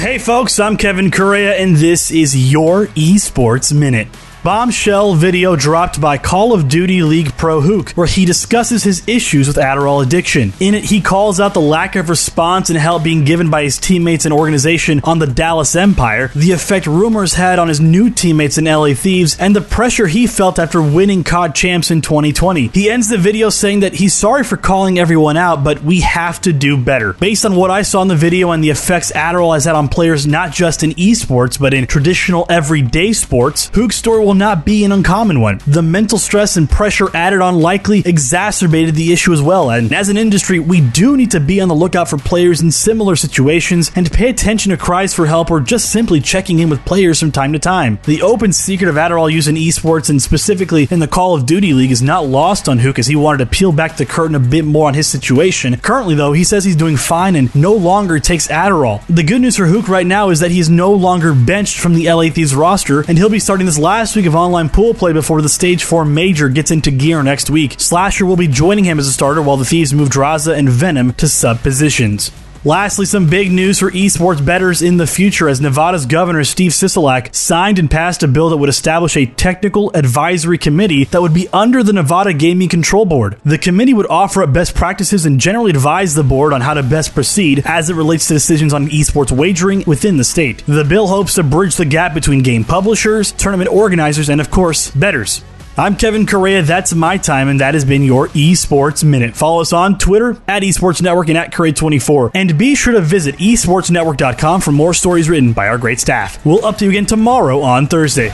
Hey folks, I'm Kevin Correa, and this is your Esports Minute. Bombshell video dropped by Call of Duty League Pro Huke, where he discusses his issues with Adderall addiction. In it, he calls out the lack of response and help being given by his teammates and organization on the Dallas Empire, the effect rumors had on his new teammates in LA Thieves, and the pressure he felt after winning COD Champs in 2020. He ends the video saying that he's sorry for calling everyone out, but we have to do better. Based on what I saw in the video and the effects Adderall has had on players not just in esports, but in traditional everyday sports, Huke's story will not be an uncommon one. The mental stress and pressure added on likely exacerbated the issue as well. And as an industry, we do need to be on the lookout for players in similar situations and pay attention to cries for help or just simply checking in with players from time to time. The open secret of Adderall use in esports and specifically in the Call of Duty League is not lost on Huke as he wanted to peel back the curtain a bit more on his situation. Currently, though, he says he's doing fine and no longer takes Adderall. The good news for Huke right now is that he is no longer benched from the LA Thieves roster and he'll be starting this last week week of online pool play before the Stage 4 Major gets into gear next week. Slasher will be joining him as a starter while the Thieves move Drazah and Venom to sub positions. Lastly, some big news for esports bettors in the future as Nevada's governor Steve Sisolak signed and passed a bill that would establish a technical advisory committee that would be under the Nevada Gaming Control Board. The committee would offer up best practices and generally advise the board on how to best proceed as it relates to decisions on esports wagering within the state. The bill hopes to bridge the gap between game publishers, tournament organizers, and of course, bettors. I'm Kevin Correa. That's my time, and that has been your Esports Minute. Follow us on Twitter at Esports Network and at Correa24. And be sure to visit esportsnetwork.com for more stories written by our great staff. We'll update you again tomorrow on Thursday.